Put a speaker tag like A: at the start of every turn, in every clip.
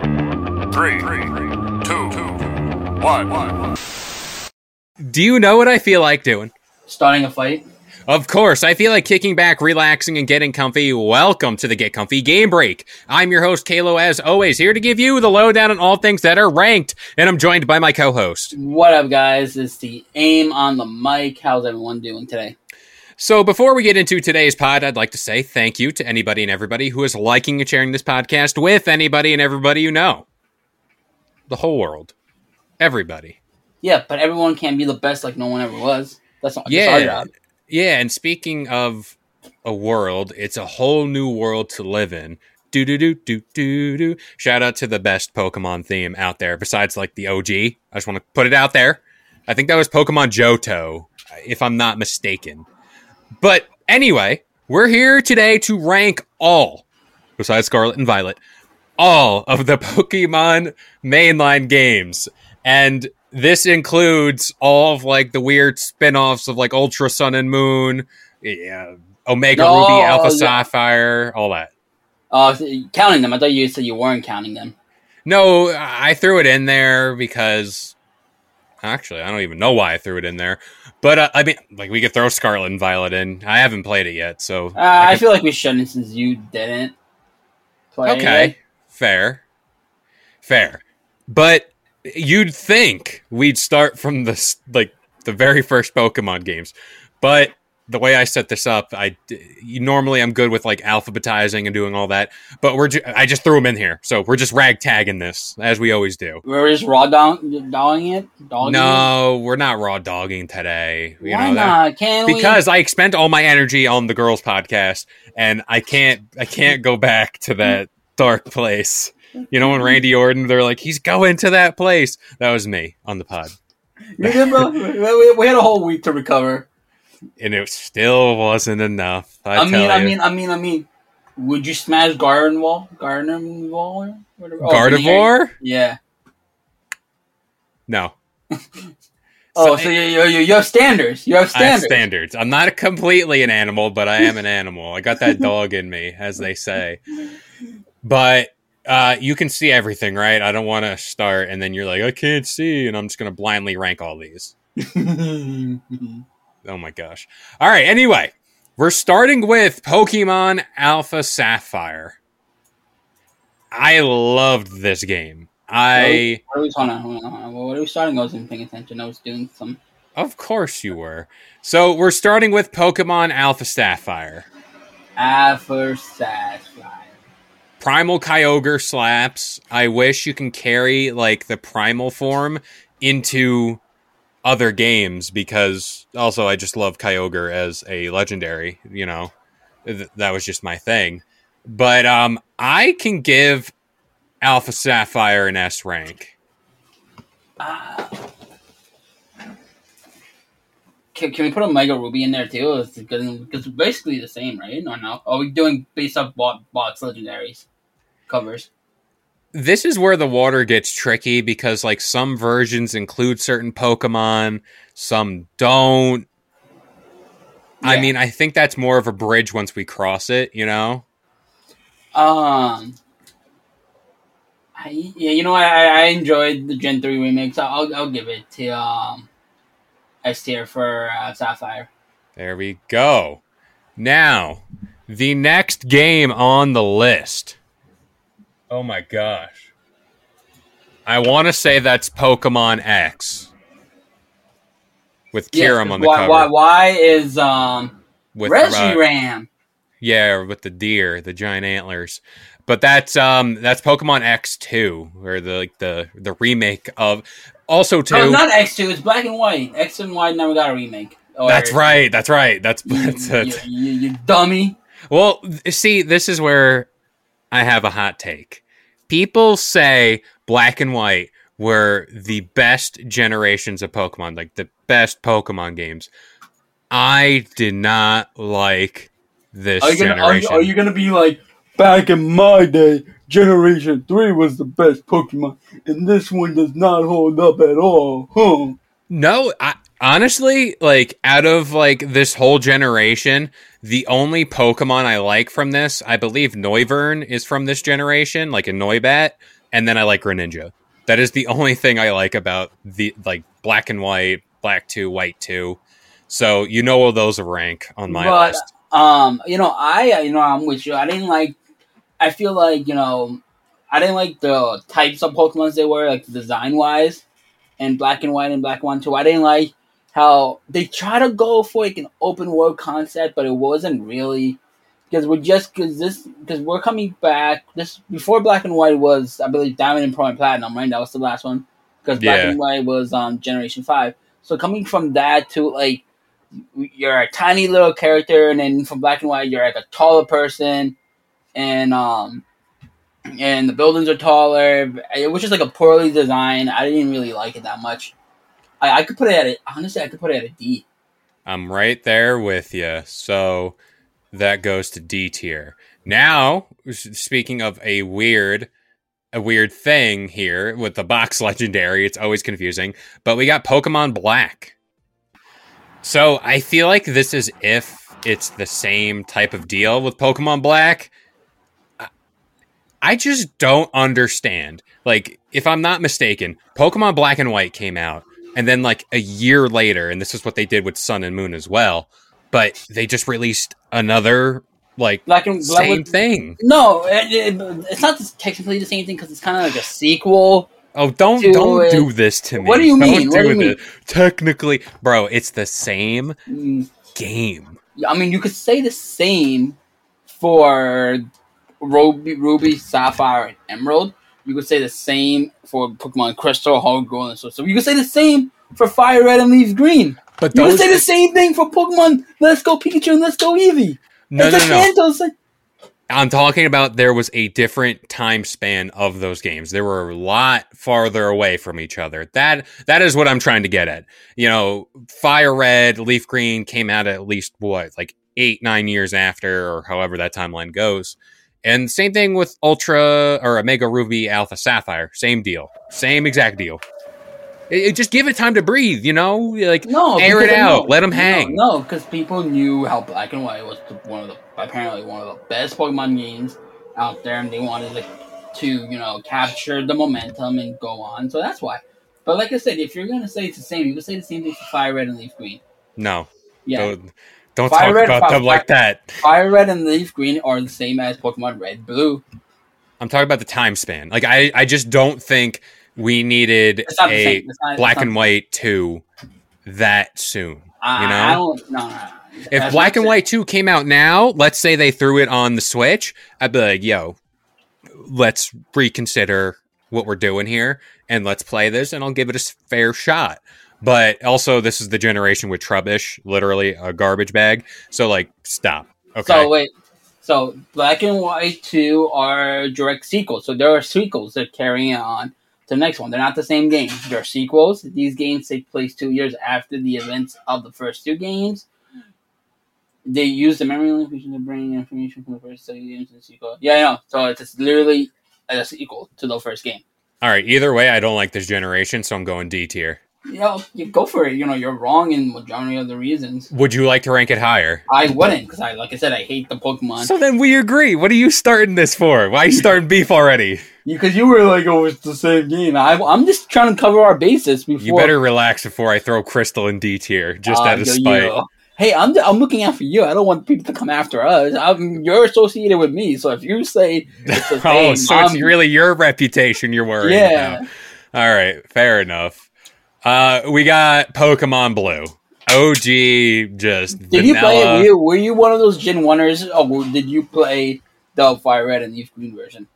A: Three, two, one.
B: Do you know what I feel like doing?
C: Starting a fight.
B: Of course, I feel like kicking back, relaxing, and getting comfy. Welcome to the Get Comfy Game Break. I'm your host, Kalo, as always, here to give you the lowdown on all things that are ranked, and I'm joined by my co-host.
C: What up, guys? It's the aim on the mic. How's everyone doing today?
B: So before we get into today's pod, I'd like to say thank you to anybody and everybody who is liking and sharing this podcast with anybody and everybody you know. The whole world. Everybody.
C: Yeah, but everyone can't be the best like no one ever was. That's not
B: Yeah.
C: our job.
B: Yeah, and speaking of a world, it's a whole new world to live in. Do do do do do do. Shout out to the best Pokemon theme out there, besides like the OG. I just want to put it out there. I think that was Pokemon Johto, if I'm not mistaken. But anyway, we're here today to rank all, besides Scarlet and Violet, all of the Pokemon mainline games. And this includes all of like the weird spin-offs of like Ultra Sun and Moon, yeah, Omega
C: No,
B: Ruby, Alpha. Sapphire, all that.
C: Uh, counting them. I thought you said you weren't counting them.
B: No, I threw it in there because actually I don't even know why I threw it in there. But uh, I mean, like we could throw Scarlet and Violet in. I haven't played it yet, so
C: Uh, I,
B: could-
C: feel like we shouldn't since you didn't play. It.
B: Okay,
C: it.
B: fair, fair. But you'd think we'd start from the like the very first Pokemon games, but the way I set this up, I normally I'm good with like alphabetizing and doing all that, but we're ju- I just threw them in here, so we're just ragtagging this as we always do.
C: We're just raw dog- dogging it. Dogging
B: No, we're not raw dogging today. You
C: Why
B: know
C: not? Can we?
B: because I spent all my energy on the girls' podcast, and I can't I can't go back to that dark place. You know, when Randy Orton, they're like, he's going to that place. That was me on the pod,
C: You good, bro? we, we- we had a whole week to recover.
B: And it still wasn't enough. I,
C: I, mean, I
B: you.
C: mean, I mean, I mean. Would you smash Garden Wall? Gardner Wall? whatever? Oh,
B: Gardevoir?
C: Yeah.
B: No,
C: Oh, so, you, you, you, you have standards. You have
B: I have
C: standards.
B: standards. I'm not completely an animal, but I am an animal. I got that dog in me, as they say. But uh, you can see everything, right? I don't want to start, and then you're like, I can't see, and I'm just going to blindly rank all these. Oh my gosh. All right, anyway, we're starting with Pokemon Alpha Sapphire. I loved this game. I,
C: What are we? Hold on, hold on. What are we starting? I wasn't paying attention. I was doing some.
B: of course, you were. So we're starting with Pokemon Alpha Sapphire.
C: Alpha Sapphire.
B: Primal Kyogre slaps. I wish you can carry like the primal form into other games because also I just love Kyogre as a legendary, you know. Th- that was just my thing. But um I can give Alpha Sapphire an S rank.
C: Can, can we put a Mega Ruby in there too? It's it's basically the same, right? Or no? Are we doing based off box legendaries? covers.
B: This is where the water gets tricky because like some versions include certain Pokemon, some don't. I mean, I think that's more of a bridge once we cross it, you know?
C: Um, I, yeah, you know, I I enjoyed the Gen three remix. I'll I'll give it to um S tier for uh, Sapphire.
B: There we go. Now, the next game on the list. Oh my gosh. I want to say that's Pokemon X. With
C: Yes,
B: Kiram on the
C: why,
B: cover.
C: Why why is um
B: with
C: Reshiram?
B: Yeah, with the deer, the giant antlers. But that's um that's Pokemon X two, or the like the the remake of also two.
C: No, not X two. It's black and white. X and Y never got a remake. Or-
B: that's right. That's right. That's, that's, that's
C: you, you, you dummy.
B: well. See, this is where I have a hot take. People say black and white were the best generations of Pokemon, like the best Pokemon games. I did not like this
C: Are you, gonna, are, you,
B: generation.
C: are you gonna be like back in my day? Generation three was the best Pokemon, and this one does not hold up at all, huh?
B: No, I, honestly, like out of like this whole generation, the only Pokemon I like from this, I believe Noivern is from this generation, like a Noibat, and then I like Greninja. That is the only thing I like about the like Black and White, Black Two, White Two. So you know all those rank on my
C: But-
B: list.
C: Um, you know, I you know I'm with you. I didn't like. I feel like you know, I didn't like the types of Pokemons they were like design wise, and Black and White and Black One Two. I didn't like how they try to go for like an open world concept, but it wasn't really because we're just because this because we're coming back. This before Black and White was I believe Diamond and Pearl and Platinum, right? That was the last one because Black
B: Yeah.
C: and White was um Generation Five. So coming from that to like you're a tiny little character, and then from Black and White, you're like a taller person, and um, and the buildings are taller. It was just like a poorly designed. I didn't really like it that much. I, I could put it at a, honestly, I could put it at a D.
B: I'm right there with you. So that goes to D tier. Now, speaking of a weird, a weird thing here with the box legendary, it's always confusing. But we got Pokemon Black. So I feel like this is if it's the same type of deal with Pokemon Black. I- I just don't understand. Like, if I'm not mistaken, Pokemon Black and White came out, and then like a year later, and this is what they did with Sun and Moon as well. But they just released another like
C: Black and Black
B: same
C: with-
B: thing.
C: No, it, it- it's not technically the same thing because it's kind of like a sequel.
B: Oh, don't
C: Do
B: don't
C: it.
B: do this to me.
C: What do you
B: Don't
C: mean? What do you mean?
B: Technically, bro, it's the same
C: Mm,
B: game.
C: I mean, you could say the same for Ruby, Ruby, Sapphire, and Emerald. You could say the same for Pokemon Crystal, Heart Gold, and so. So you could say the same for Fire Red and Leaf Green.
B: But
C: You could say the same thing for Pokemon Let's Go Pikachu and Let's Go Eevee.
B: no,
C: it's
B: no,
C: a
B: no. I'm talking about there was a different time span of those games. They were a lot farther away from each other. That that is what I'm trying to get at. You know, Fire Red, Leaf Green came out at least what, like eight, nine years after, or however that timeline goes. And same thing with Ultra or Omega Ruby Alpha Sapphire. Same deal. Same exact deal. It, it- just give it time to breathe, you know? Like
C: No,
B: air it out,
C: no,
B: let 'em
C: no,
B: hang.
C: No, because people knew how Black and White was the, one of the apparently one of the best Pokemon games out there, and they wanted like, to you know capture the momentum and go on. So that's why. But like I said, if you're gonna say it's the same, you can say the same thing for Fire Red and Leaf Green.
B: no.
C: Yeah,
B: don't
C: Fire
B: talk
C: Red,
B: about
C: Fire-
B: them like that.
C: Fire Red and Leaf Green are the same as Pokemon Red Blue.
B: I'm talking about the time span. Like I, I just don't think we needed
C: It's not the
B: a
C: not-
B: black and white two that soon.
C: I,
B: You know?
C: I don't. No, no, no.
B: If
C: That's
B: black and white two came out now, let's say they threw it on the Switch, I'd be like, yo, let's reconsider what we're doing here and let's play this and I'll give it a fair shot. But also, this is the generation with Trubbish, literally a garbage bag. So, like, stop. Okay.
C: So wait, so Black and White Two are direct sequels. So there are sequels that carry on to the next one. They're not the same game. They're sequels. These games take place two years after the events of the first two games. They use the memory link feature to bring information from the first two games to the sequel. Yeah, I know. So it's literally a sequel to the first game.
B: All right. Either way, I don't like this generation, so I'm going D tier.
C: You know, you go for it. You know, you're wrong in majority of the reasons.
B: Would you like to rank it higher?
C: I wouldn't because I, like I said, I hate the Pokemon.
B: So then we agree. What are you starting this for? Why are you starting beef already?
C: Because you were like, "Oh, it's the same game." I, I'm just trying to cover our bases before.
B: You better relax before I throw Crystal in D tier, just
C: Uh,
B: out of
C: yo,
B: spite.
C: yo. Hey, I'm I'm looking out for you. I don't want people to come after us. I'm, you're associated with me, so if you say it's the same,
B: oh, so it's
C: I'm-
B: really your reputation you're worried
C: Yeah.
B: about. All right, fair enough. Uh, we got Pokemon Blue. OG, just
C: Did you play it? Were you, were you one of those Gen Oneers, or did you play the Fire Red and Leaf Green version?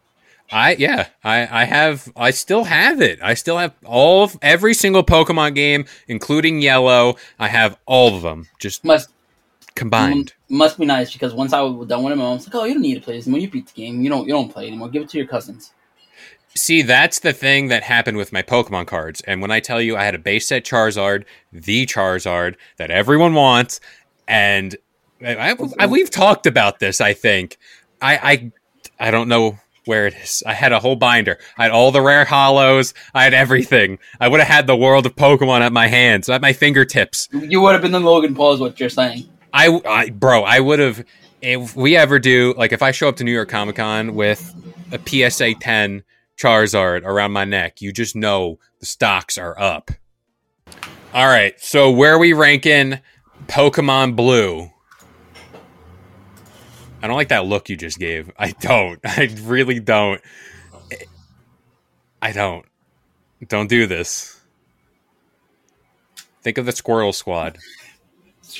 B: I yeah, I I have I still have it. I still have all of, every single Pokemon game, including Yellow. I have all of them just
C: Must
B: combined.
C: must be nice because once I was done with him, I was like, "Oh, you don't need to play this anymore. You beat the game. You don't you don't play anymore. Give it to your cousins."
B: See, that's the thing that happened with my Pokemon cards. And when I tell you I had a base set Charizard, the Charizard that everyone wants, and I, I- we've talked about this. I think I, I I don't know where it is. I had a whole binder. I had all the rare hollows. I had everything. I would have had the world of Pokemon at my hands, at my fingertips.
C: You would have been the Logan Paul, is what you're saying.
B: I, I bro, I would have if we ever do like if I show up to New York Comic Con with a PSA 10 Charizard around my neck, you just know the stocks are up. All right, so where are we ranking Pokemon Blue? I don't like that look you just gave. I don't. I really don't. I don't. Don't do this. Think of the Squirrel Squad.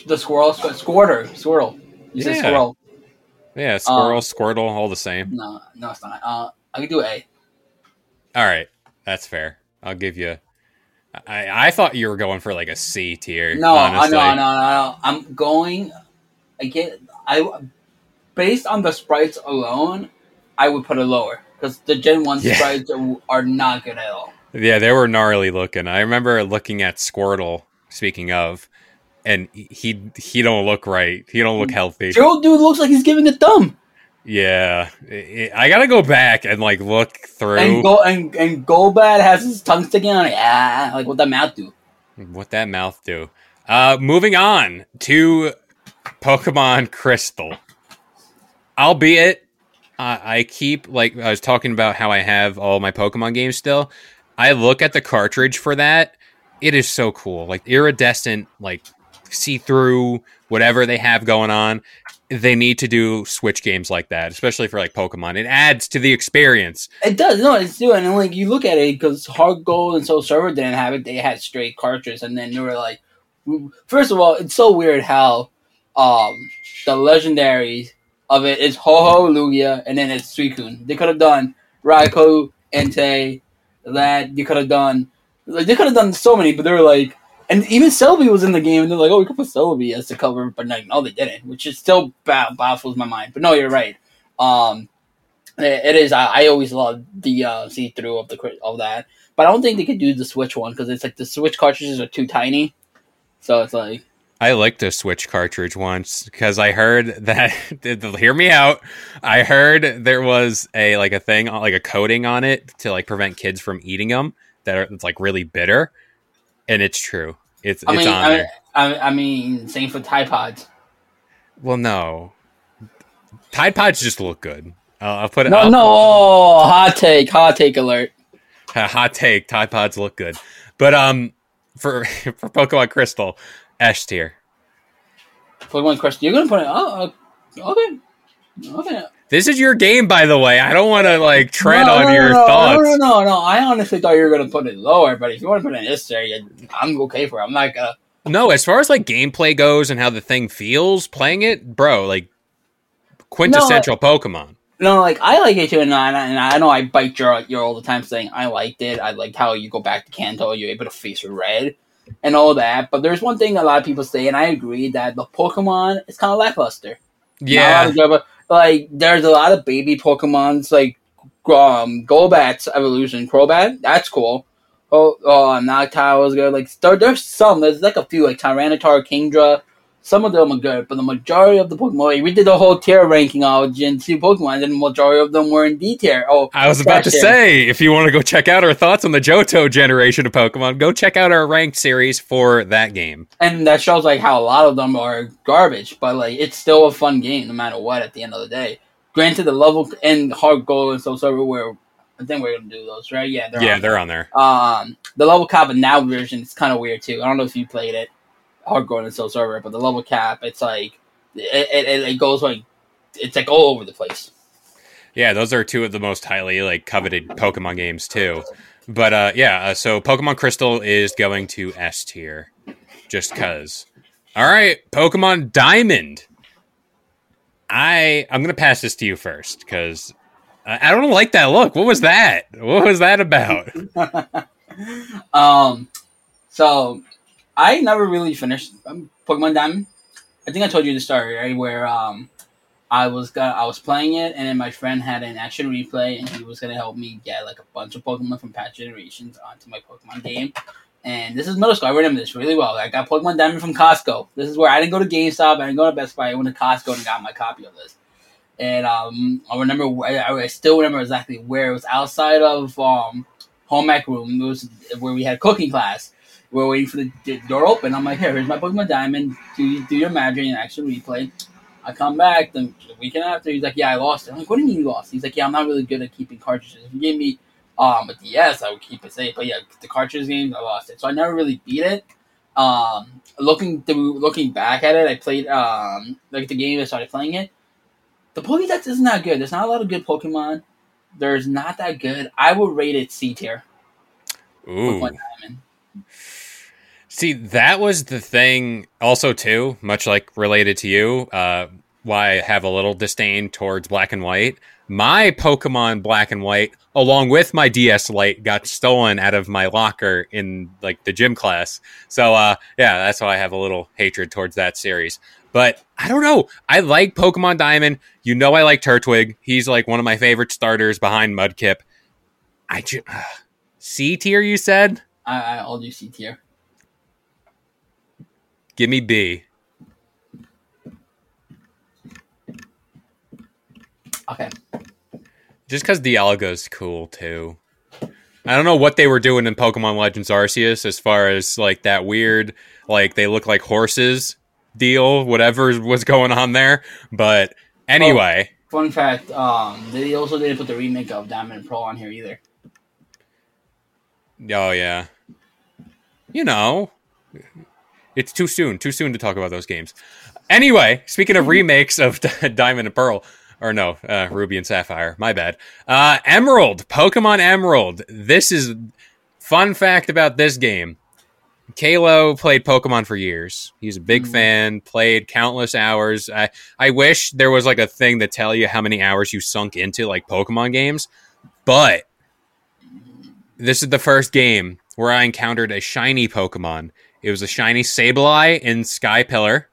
C: The squirrel, squ- squirter, squirrel. You
B: Yeah.
C: squirrel?
B: Yeah, Squirrel,
C: Um,
B: Squirtle, all the same.
C: No, no, it's not. Uh, I can do A.
B: All right, that's fair. I'll give you. I I thought you were going for like a C tier.
C: No,
B: honestly.
C: no, no, no, no. I'm going. I get. I based on the sprites alone, I would put it lower because the Gen One
B: Yeah.
C: sprites are, are not good at all.
B: Yeah, they were gnarly looking. I remember looking at Squirtle. Speaking of, and he he don't look right. He don't look mm, healthy.
C: Gerald dude looks like he's giving a thumb.
B: Yeah, I gotta go back and like look through
C: And go and and Golbat has his tongue sticking on it. Ah, like what that mouth do?
B: what that mouth do. Uh, moving on to Pokemon Crystal. Albeit, uh, I keep like I was talking about how I have all my Pokemon games still. I look at the cartridge for that. It is so cool, like iridescent, like see through whatever they have going on. They need to do Switch games like that, especially for like Pokemon. It adds to the experience.
C: It does. No, it's doing. And like you look at it because Heart Gold and Soul Silver didn't have it. They had straight cartridge, and then they were like, first of all, it's so weird how um the legendaries of it is Ho-Oh Lugia, and then it's Suicune. They could have done Raikou, Entei, that you could have done. Like they could have done so many, but they were like, and even Celebi was in the game, and they're like, oh, we could put Celebi as the cover, but like, no, they didn't, which is still ba- baffles my mind. But no, you're right. Um, it it is. I, I always love the uh, see through of the of that, but I don't think they could do the Switch one because it's like the Switch cartridges are too tiny. So it's like
B: I liked the Switch cartridge once because I heard that. hear me out. I heard there was a like a thing like a coating on it to like prevent kids from eating them that are it's like really bitter, and it's true. It's
C: I
B: it's
C: mean,
B: on
C: I,
B: there.
C: I, I mean, same for Tide Pods.
B: Well, no, Tide Pods just look good. Uh, I'll put it.
C: No,
B: I'll-
C: no, oh, hot take, hot take alert.
B: hot take. Tide Pods look good, but um, for for Pokemon Crystal, S tier.
C: Pokemon question. You're gonna put it? Oh, okay, okay.
B: This is your game, by the way. I don't want to like tread
C: No,
B: on
C: no,
B: your
C: no,
B: thoughts.
C: No, no, no, no. I honestly thought you were gonna put it lower, but if you want to put it in this area, I'm okay for it. I'm not gonna.
B: No, as far as like gameplay goes and how the thing feels playing it, bro, like quintessential Pokemon.
C: No, like I like it too, and I, and I know I bite your ear all the time saying I liked it. I liked how you go back to Kanto, you're able to face red and all that. But there's one thing a lot of people say, and I agree that the Pokemon is kind of lackluster. Not a lot
B: Yeah,
C: of good, but, like there's a lot of baby Pokemons like um Golbat's evolution, Crobat. That's cool. Oh, oh, Noctowl is good. Like there, there's some. There's like a few like Tyranitar, Kingdra, some of them are good, but the majority of the Pokemon, we did a whole tier ranking of Gen 2 Pokemon, and the majority of them were in D tier. Oh,
B: I was about to
C: tier.
B: say, if you want to go check out our thoughts on the Johto generation of Pokemon, go check out our ranked series for that game.
C: And that shows like how a lot of them are garbage, but like it's still a fun game no matter what at the end of the day. Granted, the level and Heart Gold and Soul Silver where I think we're gonna do those, right? Yeah, they're
B: yeah,
C: on
B: they're on there.
C: Um, the level cap and now version is kind of weird too. I don't know if you played it, hardcore and Soul Silver, but the level cap, it's like it, it, it goes like it's like all over the place.
B: Yeah, those are two of the most highly like coveted Pokemon games too. But uh, yeah, uh, so Pokemon Crystal is going to S tier, just cause. All right, Pokemon Diamond. I I'm gonna pass this to you first because I, I don't like that look. What was that? What was that about?
C: Um, so I never really finished um, Pokemon Diamond. I think I told you the story right where um I was gonna I was playing it and then my friend had an action replay and he was gonna help me get like a bunch of Pokemon from past generations onto my Pokemon game. And this is middle school. I remember this really well. I got Pokemon Diamond from Costco. This is where I didn't go to GameStop. I didn't go to Best Buy. I went to Costco and got my copy of this. And um, I remember. I, I still remember exactly where it was outside of um, home ec room. It was where we had cooking class. We are waiting for the door open. I'm like, here, here's my Pokemon Diamond. Do do your magic and action replay. I come back the, the weekend after. He's like, yeah, I lost it. I'm like, what do you mean you lost? He's like, yeah, I'm not really good at keeping cartridges. If you gave me um, a DS, I would keep it safe. But yeah, the cartridge games, I lost it. So I never really beat it. Um, looking through, looking back at it, I played um, like the game. I started playing it. The Pokédex isn't that good. There's not a lot of good Pokemon. There's not that good. I would rate it C tier.
B: Ooh.
C: Pokemon Diamond.
B: See, that was the thing also too, much like related to you, uh, why I have a little disdain towards black and white. My Pokemon Black and White, along with my DS Lite, got stolen out of my locker in like the gym class. So uh, yeah, that's why I have a little hatred towards that series. But I don't know. I like Pokemon Diamond. You know I like Turtwig. He's like one of my favorite starters behind Mudkip. I ju- C tier, you said?
C: I, I, I'll do C tier.
B: Give me B.
C: Okay.
B: Just because Dialga's cool too. I don't know what they were doing in Pokemon Legends Arceus as far as like that weird, like they look like horses deal, whatever was going on there. But anyway,
C: Fun fact: um, they also didn't put the remake of Diamond and Pearl on here either.
B: oh yeah, you know, it's too soon, too soon to talk about those games. Anyway, speaking of remakes of Diamond and Pearl, or no, uh, Ruby and Sapphire. My bad. Uh, Emerald, Pokemon Emerald. This is fun fact about this game. Kalo played Pokemon for years. He's a big fan. Played countless hours. I I wish there was like a thing to tell you how many hours you sunk into like Pokemon games, but this is the first game where I encountered a shiny Pokemon. It was a shiny Sableye in Sky Pillar.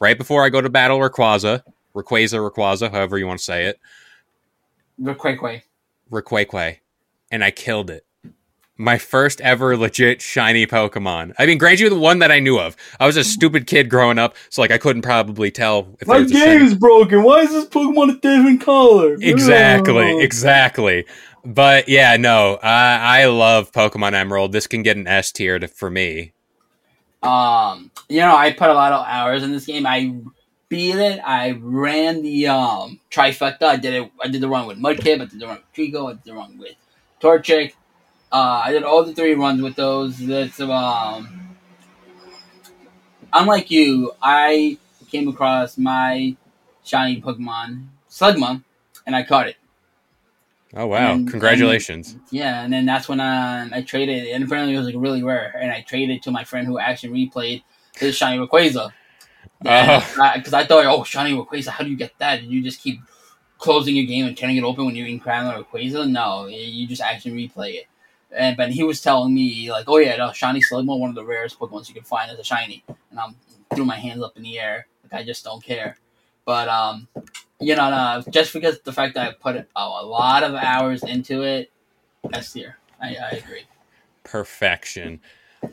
B: Right before I go to battle Rayquaza, Rayquaza, Rayquaza, however you want to say it,
C: Requaquay.
B: Rayquaque, and I killed it. My first ever legit shiny Pokemon. I mean, granted, you the one that I knew of. I was a stupid kid growing up, so like I couldn't probably tell if
C: My
B: there was
C: game is broken. Why is this Pokemon a different color?
B: Exactly, exactly. But yeah, no, I I love Pokemon Emerald. This can get an S tier for me.
C: Um, you know, I put a lot of hours in this game. I beat it. I ran the um trifecta. I did it. I did the run with Mudkip. I did the run with Treecko. I did the run with Torchic. Uh, I did all the three runs with those. That's um. Unlike you, I came across my shiny Pokemon Slugma, and I caught it.
B: Oh wow!
C: And-
B: Congratulations.
C: Yeah, and then that's when uh, I traded, and apparently it was like really rare, and I traded to my friend who actually replayed his shiny Rayquaza.
B: Oh.
C: Because I thought, oh, shiny Rayquaza, how do you get that? Did you just keep closing your game and turning it open when you're in Crown or Rayquaza? No, you just actually replay it. And but he was telling me like, oh yeah, no, shiny Slugma, one of the rarest Pokemon you can find as a shiny, and I'm threw my hands up in the air, like I just don't care. But um, you know, no, just because the fact that I put a, a lot of hours into it, S tier. I, I agree.
B: Perfection.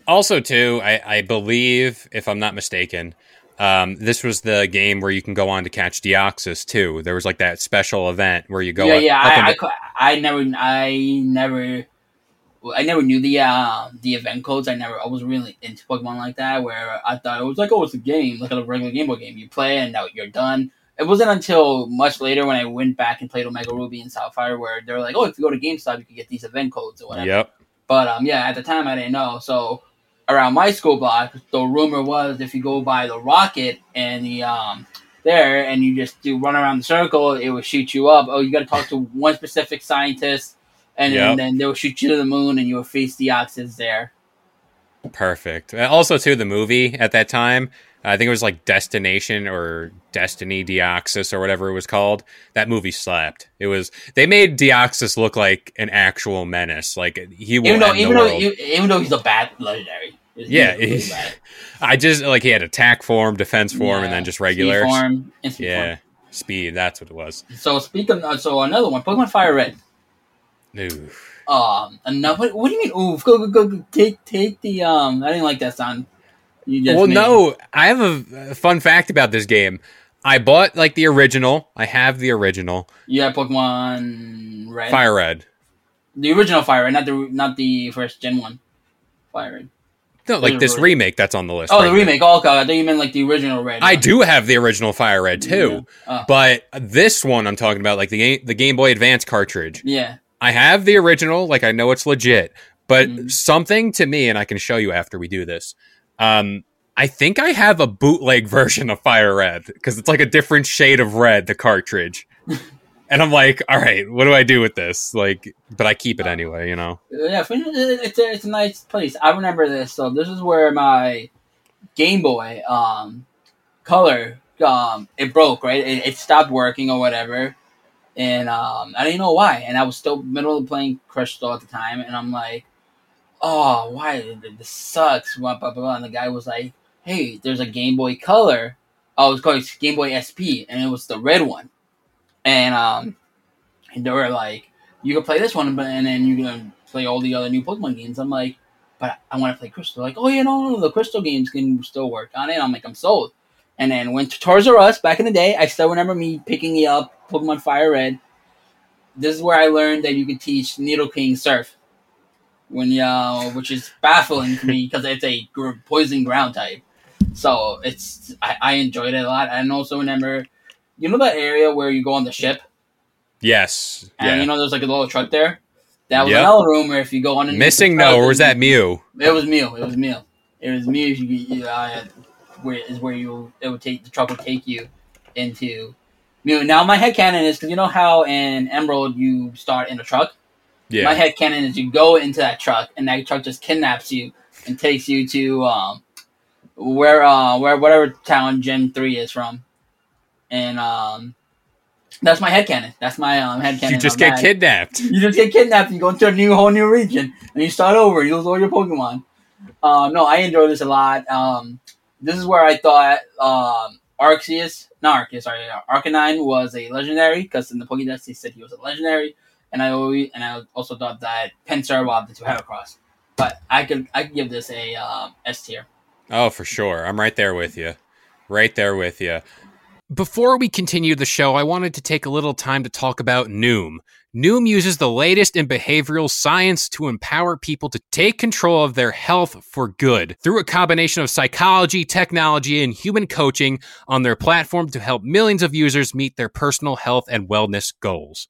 B: Also, too, I, I believe, if I'm not mistaken, Um, this was the game where you can go on to catch Deoxys too. There was like that special event where you go.
C: yeah,
B: up-
C: yeah.
B: up
C: I, I, I never, I never, I never knew the uh, the event codes. I never, I was really into Pokemon like that, where I thought it was like, oh, it's a game, like a regular Game Boy game. You play and now you're done. It wasn't until much later when I went back and played Omega Ruby and Sapphire where they were like, oh, if you go to GameStop, you can get these event codes or whatever.
B: Yep.
C: But um, yeah, at the time I didn't know. So around my school block, the rumor was if you go by the rocket and the um there and you just do run around the circle, it will shoot you up. Oh, you got to talk to one specific scientist, and
B: Yep.
C: then, then they'll shoot you to the moon, and you'll face Deoxys there.
B: Perfect. And Also, too, the movie at that time, I think it was like Destination or Destiny Deoxys or whatever it was called. That movie slapped. It was they made Deoxys look like an actual menace. Like he will
C: Even though, even though, even though he's a bad legendary. He's
B: Yeah,
C: really bad.
B: I just like he had attack form, defense form, and then just
C: speed
B: regular.
C: form, instant
B: Yeah,
C: form.
B: speed. That's what it was.
C: So speaking, of, so another one, Pokemon Fire Red.
B: Ooh.
C: Um, another. What, what do you mean? Oof! Go, go, go, go! Take, take the. Um, I didn't like that sound. You just
B: Well,
C: made.
B: no, I have a, a fun fact about this game. I bought like the original. I have the original
C: Yeah, Pokemon Red.
B: Fire Red.
C: The original Fire Red, not the not the first Gen one. Fire Red.
B: No, like this remake that's on the list.
C: Oh,
B: right
C: the remake. Oh, okay. I thought you meant like the original Red.
B: I
C: one.
B: do have the original Fire Red too,
C: Yeah. Oh.
B: but this one I'm talking about, like the the Game Boy Advance cartridge.
C: Yeah.
B: I have the original, like I know it's legit, but
C: Mhm.
B: something to me, and I can show you after we do this. Um, I think I have a bootleg version of Fire Red because it's like a different shade of red, the cartridge. and I'm like, all right, what do I do with this? Like, but I keep it anyway, you know.
C: Yeah, it's a, it's a nice place. I remember this. So this is where my Game Boy um, Color um, it broke. Right, it, it stopped working or whatever, and um, I didn't know why. And I was still middle of playing Crystal at the time, and I'm like, oh, why this sucks? Blah, blah, blah. And the guy was like, hey, there's a Game Boy Color. Oh, it was called Game Boy SP, and it was the red one. And um, and they were like, you can play this one, but and then you can play all the other new Pokemon games. I'm like, but I want to play Crystal. Like, oh yeah, no, no, the Crystal games can still work on it. I'm like, I'm sold. And then went to Toys R Us back in the day. I still remember me picking you up Pokemon Fire Red. This is where I learned that you could teach Nidoking Surf, when you, uh, which is baffling to me because it's a poison ground type. So it's I, I enjoyed it a lot. And also remember, you know that area where you go on the ship
B: Yes,
C: and
B: yeah.
C: you know there's like a little truck there. That was
B: Yep.
C: another room where if you go on
B: and MissingNo, or was that Mew?
C: It was Mew. It was Mew. It was Mew. You, you uh, where is where you it would take the truck would take you into Mew. Now my head canon is because you know how in Emerald you start in a truck.
B: Yeah,
C: My head canon is you go into that truck and that truck just kidnaps you and takes you to um where uh where whatever town Gen three is from, and um that's my head canon. That's my um head canon.
B: you just get kidnapped.
C: You just get kidnapped. And you go into a new whole new region and you start over. You lose all your Pokemon. Uh, no, I enjoy this a lot. Um, this is where I thought um, Arceus, not Arceus, sorry, Arcanine was a legendary because in the Pokédex they said he was a legendary, and I always and I also thought that Pinsir will have the two Heracross. But I could I could give this a um, S tier.
B: Oh, for sure. I'm right there with you. Right there with you. Before we continue the show, I wanted to take a little time to talk about Noom. Noom uses the latest in behavioral science to empower people to take control of their health for good through a combination of psychology, technology, and human coaching on their platform to help millions of users meet their personal health and wellness goals.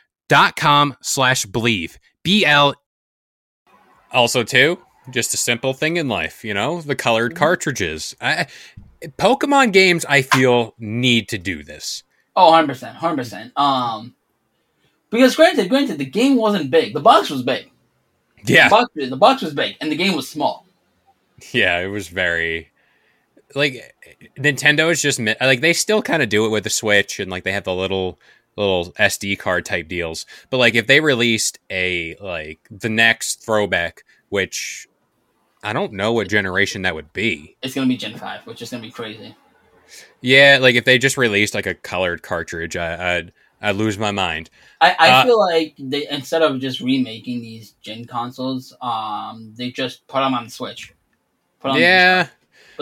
B: dot com slash believe. B-L. Also, too, just a simple thing in life, you know, the colored cartridges. I, Pokemon games, I feel, need to do this.
C: Oh, 100%. 100%. Um, because granted, granted, the game wasn't big. The box was big.
B: Yeah.
C: The box, the box was big, and the game was small.
B: Yeah, it was very like Nintendo is just like they still kind of do it with the Switch and like they have the little little SD card type deals. But like if they released a like the next throwback, which I don't know what generation that would be.
C: It's gonna be Gen Five, which is gonna be crazy.
B: Yeah, like if they just released like a colored cartridge, I, I'd I'd lose my mind.
C: I, I
B: Uh,
C: feel like they instead of just remaking these Gen consoles, um, they just put them on the Switch. Put 'em-
B: Yeah.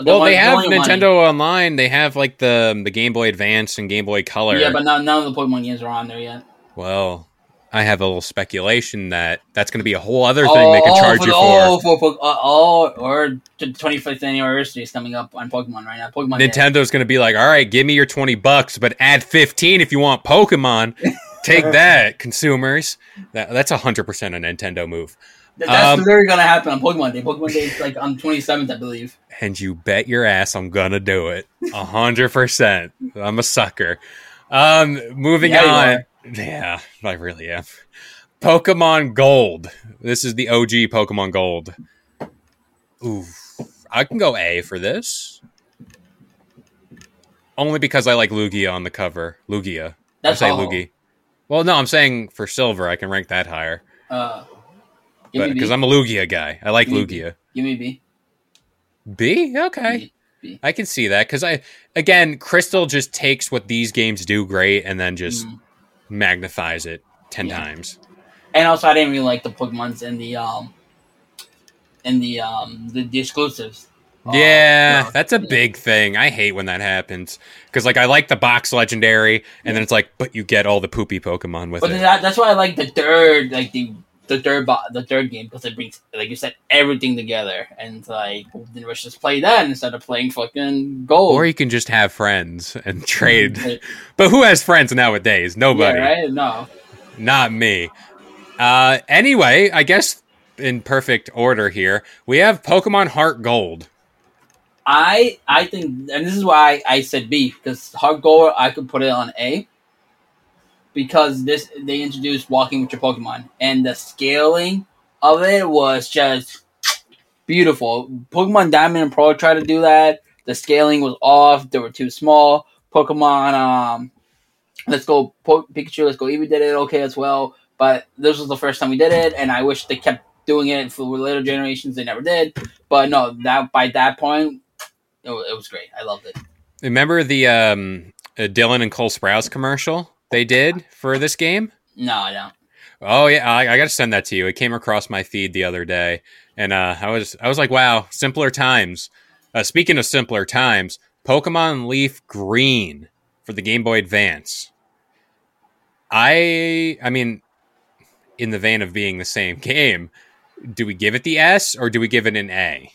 C: But the
B: Well,
C: one-
B: they
C: the
B: have
C: one-
B: Nintendo Online. They have like the the Game Boy Advance and Game Boy Color.
C: Yeah, but none, none of the Pokemon games are on there yet.
B: Well, I have a little speculation that that's going to be a whole other thing they can charge
C: for
B: you
C: the,
B: for.
C: Oh, for uh, oh, or the 25th anniversary is coming up on Pokemon right now. Pokemon
B: Nintendo's going to be like, all right, give me your 20 bucks, but add 15 if you want Pokemon. Take that, consumers. That, that's 100% a Nintendo move.
C: Th- That's
B: um,
C: literally gonna happen on Pokemon Day. Pokemon Day is like on 27th, I believe.
B: And you bet your ass I'm to do it. 100%. I'm a sucker. Um, moving
C: Yeah,
B: on. Yeah, I really am. Pokemon Gold. This is the OG Pokemon Gold. Ooh, I can go A for this. Only because I like Lugia on the cover. Lugia.
C: That's
B: I say. Lugia. Well, no, I'm saying for silver, I can rank that higher.
C: Uh, give me B.
B: Because I'm a Lugia guy. I like
C: Give me B.
B: Lugia.
C: Give me B.
B: B? Okay.
C: B. B.
B: I can see that. Because I, again, Crystal just takes what these games do great and then just
C: Mm.
B: magnifies it 10
C: Yeah.
B: times.
C: And also, I didn't really like the Pokemon's in the um, in the um, the, the exclusives. Uh,
B: Yeah,
C: yeah.
B: that's a big thing. I hate when that happens because, like, I like the box legendary, and then it's like, but you get all the poopy Pokemon with
C: But
B: it.
C: that, that's why I like the third, like the the third bo- the third game because it brings, like you said, everything together. And like, then let's just play that instead of playing fucking gold.
B: Or you can just have friends and trade. but who has friends nowadays? Nobody.
C: Yeah, right? No.
B: Not me. Uh, anyway, I guess in perfect order here, we have Pokemon Heart Gold.
C: I I think, and this is why I said B because Heart Gold I could put it on A because this they introduced walking with your Pokemon and the scaling of it was just beautiful. Pokemon Diamond and Pearl tried to do that. The scaling was off. They were too small. Pokemon um, Let's Go po- Pikachu, Let's Go Eevee did it okay as well. But this was the first time we did it, and I wish they kept doing it for later generations. They never did. But no, that by that point, it, it was great. I loved it.
B: Remember the um, uh, Dylan and Cole Sprouse commercial they did for this game?
C: No, I don't.
B: Oh yeah, I, I got to send that to you. It came across my feed the other day, and uh, I was I was like, wow, simpler times. Uh, speaking of simpler times, Pokemon Leaf Green for the Game Boy Advance. I I mean, in the vein of being the same game, do we give it the S or do we give it an A?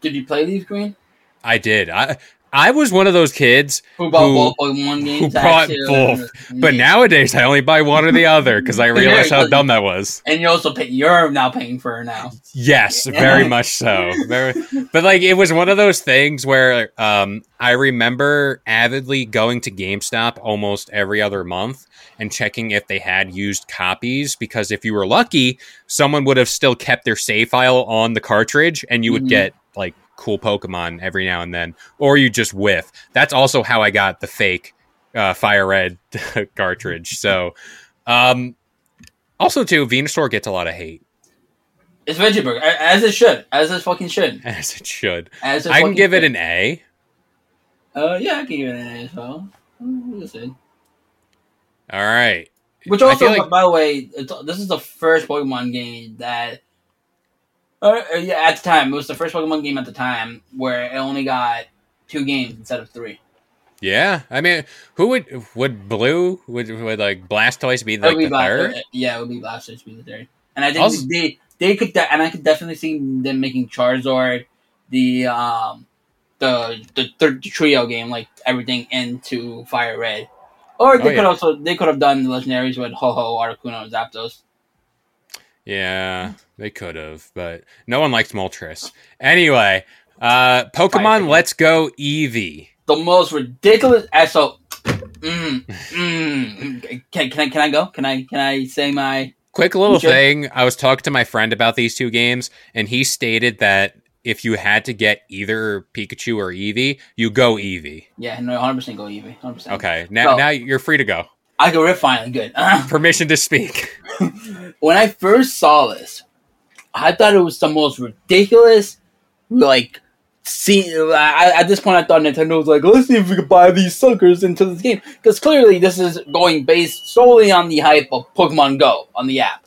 C: Did you play Leaf Green?
B: I did. I I was one of those kids
C: Who bought
B: Who-
C: both Pokemon games?
B: who bought both, but nowadays I only buy one or the other because I realized how dumb that was.
C: and you're also pay- you're now paying for her now.
B: Yes, very much so. Very, but like it was one of those things where um, I remember avidly going to GameStop almost every other month and checking if they had used copies because if you were lucky, someone would have still kept their save file on the cartridge and you would
C: Mhm.
B: get like cool Pokemon every now and then, or you just whiff. That's also how I got the fake uh, Fire Red cartridge. So, um, also too, Venusaur gets a lot of hate
C: It's Veggie as it should, as it fucking should.
B: as it should.
C: As it
B: I can give it an A.
C: Uh, yeah, I can give it an A as well. Mm, Listen,
B: All right.
C: Which also,
B: like-
C: by the way, this is the first Pokemon game that, uh, yeah, at the time it was the first Pokemon game at the time where it only got two games instead of three.
B: Yeah, I mean, who would would Blue would would like Blastoise be like
C: be
B: the third?
C: yeah, it would be Blastoise be the third, and I think
B: Also-
C: they they could de- and I could definitely see them making Charizard the um the the third trio game like everything into Fire Red, or they
B: Oh,
C: could
B: yeah.
C: also they could have done the legendaries with Ho Ho, Articuno, and Zapdos.
B: Yeah, they could have, but no one likes Moltres. Anyway, uh Pokemon. Let's Go Eevee.
C: the most ridiculous. uh, So, mm, mm, can, can I can I go? Can I can I say my?
B: Quick little
C: Sure.
B: thing. I was talking to my friend about these two games, and he stated that if you had to get either Pikachu or Eevee, you go Eevee.
C: Yeah, no, hundred percent go Eevee. Hundred percent.
B: Okay, now
C: Go.
B: now you're free to go.
C: I go rip finally. Good.
B: Permission to speak.
C: when I first saw this, I thought it was the most ridiculous, like. See, I, at this point, I thought Nintendo was like, "Let's see if we can buy these suckers into this game," because clearly this is going based solely on the hype of Pokemon Go on the app.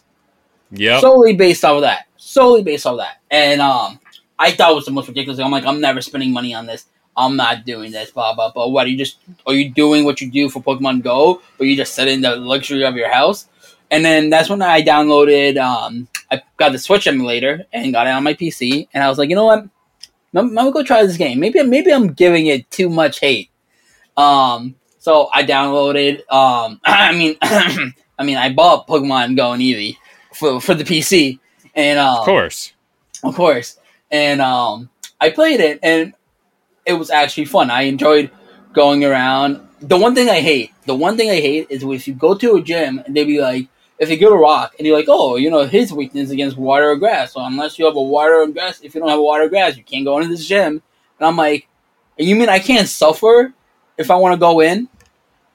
B: Yeah.
C: solely based off of that. Solely based off of that. And um, I thought it was the most ridiculous. thing. I'm like, I'm never spending money on this. I'm not doing this. Blah blah blah. What are you just? Are you doing what you do for Pokemon Go, but you just sit in the luxury of your house? And then that's when I downloaded. Um, I got the Switch emulator and got it on my PC. And I was like, you know what? I'm, I'm gonna go try this game. Maybe maybe I'm giving it too much hate. Um, so I downloaded. Um, I mean, I mean, I bought Pokemon Go and Eevee for for the PC, and um,
B: of course.
C: of course, and um, I played it, and it was actually fun. I enjoyed going around. The one thing I hate, the one thing I hate is if you go to a gym and they be like, if you get a rock and you're like, oh, you know, his weakness against water or grass. So unless you have a water or grass, if you don't have a water or grass, you can't go into this gym. And I'm like, you mean I can't suffer if I want to go in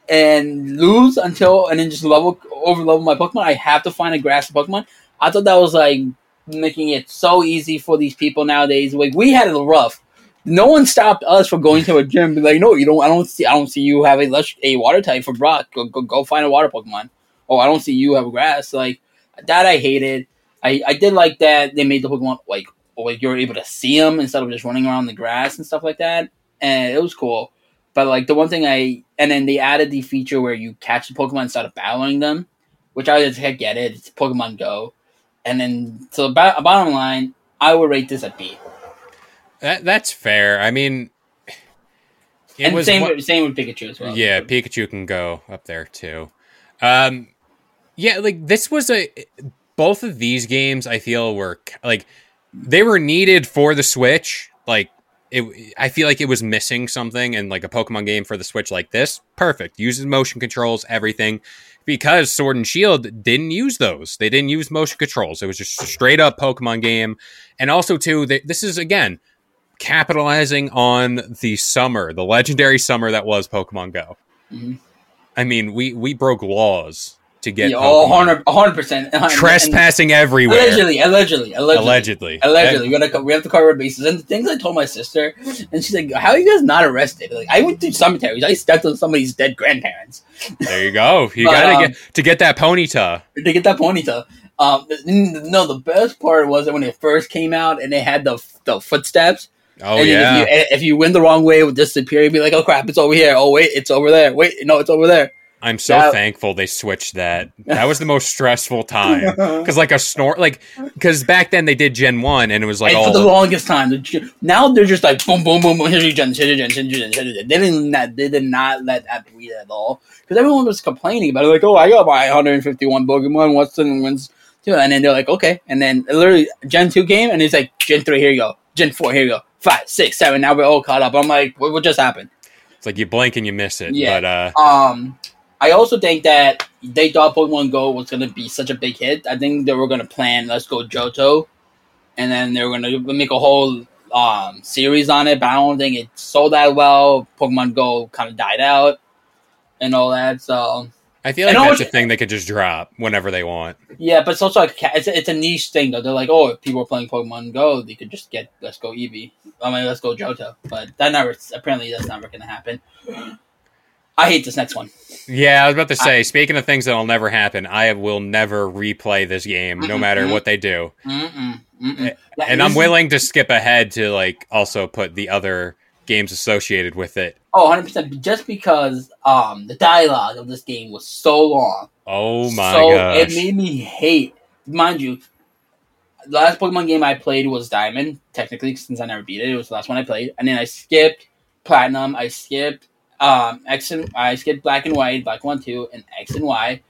C: and lose until and then just level over level my Pokemon? I have to find a grass Pokemon. I thought that was like making it so easy for these people nowadays. Like we had it rough. No one stopped us from going to a gym. Be like, no, you don't. I don't see. I don't see you have a a water type for Brock. Go, go, go find a water Pokemon. Oh, I don't see you have grass. Like that, I hated. I, I did like that they made the Pokemon like like you're able to see them instead of just running around the grass and stuff like that, and it was cool. But like the one thing I and then they added the feature where you catch the Pokemon instead of battling them, which I just get it. It's Pokemon Go, and then so ba- bottom line, I would rate this a B.
B: That that's fair. I mean, it
C: and
B: was
C: same
B: one-
C: same with Pikachu as well.
B: yeah. Pikachu can go up there too. Um, yeah, like this was a both of these games. I feel were like they were needed for the Switch. Like it, I feel like it was missing something, and like a Pokemon game for the Switch like this, perfect. Uses motion controls, everything. Because Sword and Shield didn't use those. They didn't use motion controls. It was just a straight up Pokemon game. And also, too, they, this is again capitalizing on the summer, the legendary summer that was Pokemon Go.
C: Mhm.
B: I mean, we we broke laws to get
C: yeah,
B: Pokemon.
C: 100 percent
B: trespassing everywhere.
C: Allegedly, allegedly, allegedly,
B: Allegedly.
C: allegedly. We, gotta, we have to cover bases. And the things I told my sister, and she's like, "How are you guys not arrested?" Like, I went through cemeteries. I stepped on somebody's dead grandparents
B: There you go. You
C: But,
B: gotta
C: um,
B: get to get that ponyta.
C: to get that ponytail. Um, no, the best part was that when it first came out and they had the the footsteps.
B: Oh
C: and
B: yeah.
C: If you, if you went the wrong way, it would disappear. You'd be like, "Oh crap, it's over here. Oh wait, it's over there. Wait, no, it's over there."
B: I'm so
C: that-
B: thankful they switched that. That was the most stressful time because like a snort, like because back then they did Gen One and it was like
C: and
B: all
C: for the longest time, now they're just like boom, boom, boom, boom. Here's your gen, here's your gen, here's your gen, here's your gen. They didn't, not, they did not let that breathe at all because everyone was complaining about it. Like, oh, I got my 151 Pokemon. What's the ones two? And then they're like, okay. And then literally Gen two came and it's like Gen three. Here you go. Gen four. Here you go. Five, six, seven. Now we're all caught up. I'm like, what, what just happened?
B: it's like you blink and you miss it.
C: Yeah.
B: But uh,
C: Um, I also think that they thought Pokemon Go was going to be such a big hit. I think they were going to plan Let's Go Johto, and then they were going to make a whole um series on it. But I don't think it sold that well. Pokemon Go kind of died out, and all that. So
B: I feel like
C: And
B: that's a thing they could just drop whenever they want.
C: yeah, but it's also like it's a, it's a niche thing though. They're like, oh, if people are playing Pokemon Go, they could just get Let's Go Eevee. I mean, Let's Go Johto. But that never apparently that's never going to happen. I hate this next one.
B: Yeah, I was about to say. speaking of things that'll never happen, I will never replay this game, no matter what they do.
C: Mm-mm, mm-mm.
B: And I'm willing to skip ahead to like also put the other games associated with it.
C: Oh, 100%. Just because um, the dialogue of this game was so long.
B: Oh my god.
C: so
B: gosh!
C: it made me hate. Mind you, the last Pokemon game I played was Diamond. Technically, since I never beat it, it was the last one I played. And then I skipped Platinum. I skipped um, X and I skipped Black and White, Black One Two, and X and Y.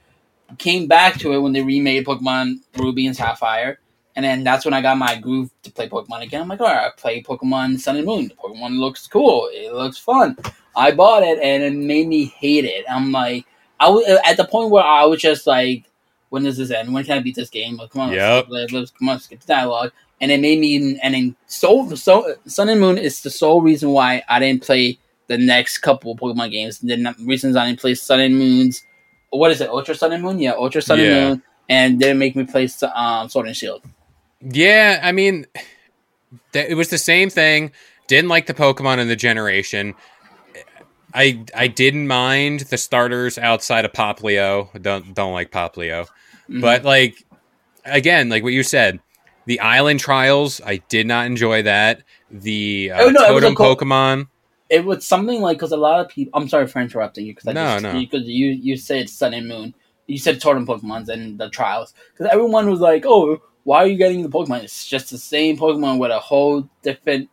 C: Came back to it when they remade Pokemon Ruby and Sapphire. And then that's when I got my groove to play Pokemon again. I'm like, all right, I play Pokemon Sun and Moon. The Pokemon looks cool. It looks fun. I bought it and it made me hate it. I'm like, I was at the point where I was just like, when does this end? When can I beat this game? Like, come on,
B: Yep.
C: let's, let's come on, skip the dialogue. And it made me, and then so so Sun and Moon is the sole reason why I didn't play the next couple Pokemon games. The n- reasons I didn't play Sun and Moon's, what is it, Ultra Sun and Moon? Yeah, Ultra Sun
B: Yeah.
C: and Moon, and didn't make me play um, Sword and Shield.
B: Yeah, I mean, th- it was the same thing. Didn't like the Pokemon in the generation. I I didn't mind the starters outside of Poplio. Don't don't like Poplio,
C: Mhm.
B: but like again, like what you said, the island trials. I did not enjoy that. The uh,
C: Oh, no,
B: totem Pokemon.
C: It was something like because a lot of people. I'm sorry for interrupting you because I
B: No,
C: just,
B: no.
C: because you you said Sun and Moon, you said Totem Pokemons and the trials because everyone was like, oh, why are you getting the Pokemon? It's just the same Pokemon with a whole different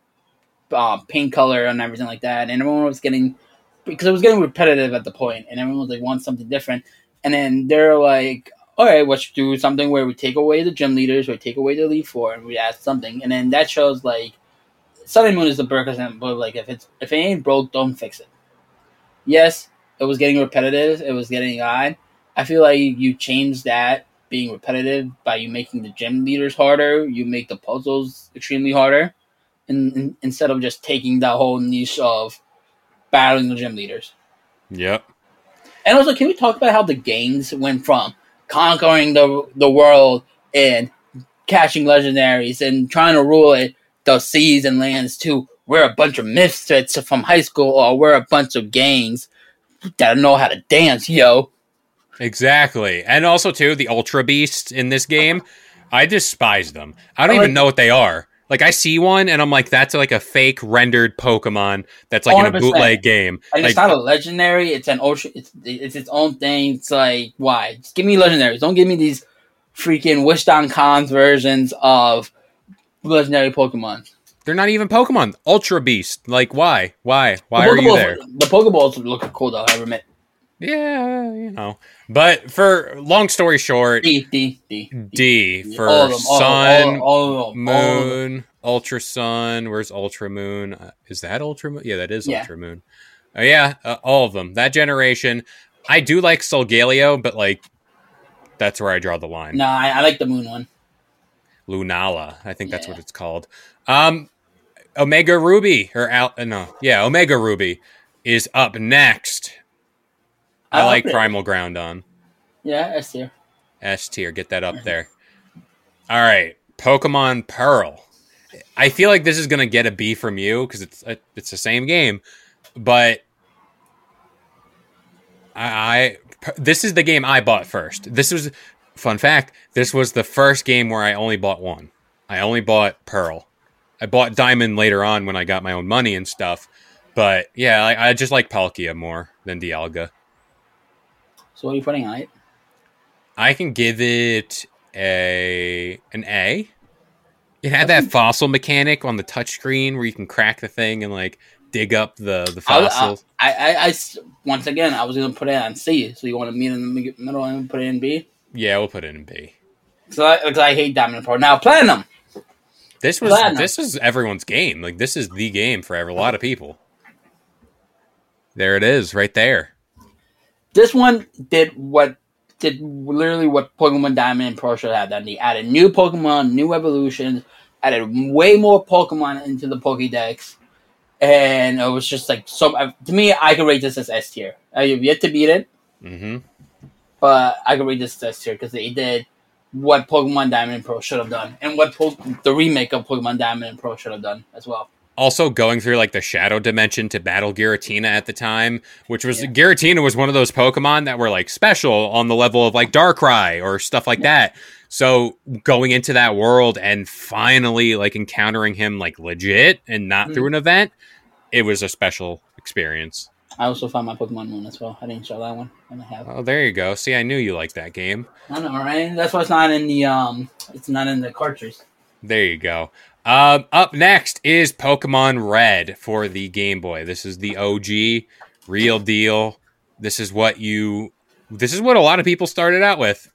C: uh, paint color and everything like that, and everyone was getting because it was getting repetitive at the point, and everyone was like "Want something different, and then they're like. All right, let's do something where we take away the gym leaders, we take away the Elite Four, and we add something, and then that shows like Sun and Moon is the percent, but like if it's if it ain't broke, don't fix it. Yes, it was getting repetitive. It was getting odd. I feel like you change that being repetitive by you making the gym leaders harder. You make the puzzles extremely harder, and, and instead of just taking that whole niche of battling the gym leaders.
B: Yep.
C: And also, can we talk about how the gangs went from conquering the the world and catching legendaries and trying to rule it, the seas and lands to we're a bunch of misfits from high school or we're a bunch of gangs that know how to dance, yo.
B: Exactly. And also too, the Ultra Beasts in this game, I despise them. I don't
C: I
B: even know what they are. Like I see one and I'm like, that's like a fake rendered Pokemon that's like in a
C: oh,
B: bootleg game.
C: And
B: Like,
C: it's not a legendary; it's an ocean. It's it's its own thing. It's like why? Just give me legendaries. Don't give me these freaking wished on cons versions of legendary Pokemon.
B: they're not even Pokemon. Ultra Beast. Like why? Why? Why
C: the
B: are you
C: Pokeballs-
B: there?
C: The Pokeballs look cool though. I admit.
B: Yeah, you know. But for long story short,
C: D D D
B: D for
C: All them, all,
B: Sun,
C: all, all of them, all of them.
B: Moon, Ultra Sun. Where's Ultra Moon? Uh, is that Ultra Moon? Yeah, that is
C: Yeah.
B: Ultra Moon. Oh yeah, uh, all of them. That generation. I do like Solgaleo, but like that's where I draw the line.
C: No, I, I like the moon one.
B: Lunala, I think that's
C: Yeah.
B: what it's called. Um, Omega Ruby or Al- uh, no, yeah, Omega Ruby is up next. I,
C: I
B: like
C: it.
B: Primal Groundon.
C: Yeah, S tier.
B: S tier. Get that up there. All right, Pokemon Pearl. I feel like this is gonna get a B from you because it's a, it's the same game, but I, I this is the game I bought first. This was fun fact. This was the first game where I only bought one. I only bought Pearl. I bought Diamond later on when I got my own money and stuff. But yeah, I, I just like Palkia more than Dialga.
C: So what are you putting on it?
B: I can give it a an A. It had that fossil mechanic on the touchscreen where you can crack the thing and like dig up the the
C: I, I, uh,
B: fossils.
C: I, I- I s- once again, I was gonna put it on C. So you want to meet in the middle and put it in B?
B: Yeah, we'll put it in B.
C: So I, because I hate Diamond and Pearl. Now Platinum.
B: This was
C: Platinum.
B: this is everyone's game. Like this is the game for a lot of people. There it is, right there.
C: This one did what did literally what Pokemon Diamond and Pearl should have done. They added new Pokemon, new evolutions, added way more Pokemon into the Pokédex, and it was just like so. uh, To me, I could rate this as S tier. I have yet to beat it,
B: hmm
C: but I could rate this S tier because they did what Pokemon Diamond and Pearl should have done, and what po- the remake of Pokemon Diamond and Pearl should have done as well.
B: also going through like the shadow dimension to battle Giratina at the time, which was
C: Yeah.
B: Giratina was one of those Pokemon that were like special on the level of like Darkrai or stuff like that. So going into that world and finally like encountering him like legit and not
C: Mm.
B: through an event, it was a special experience.
C: I also found my Pokemon Moon as well. I didn't show that one, and I have.
B: Oh, there you go. See, I knew you liked that game.
C: I know, right? That's why it's not in the um. It's not in the cartridge.
B: There you go. Um, up next is Pokemon Red for the Game Boy. This is the OG, real deal. This is what you. This is what a lot of people started out with.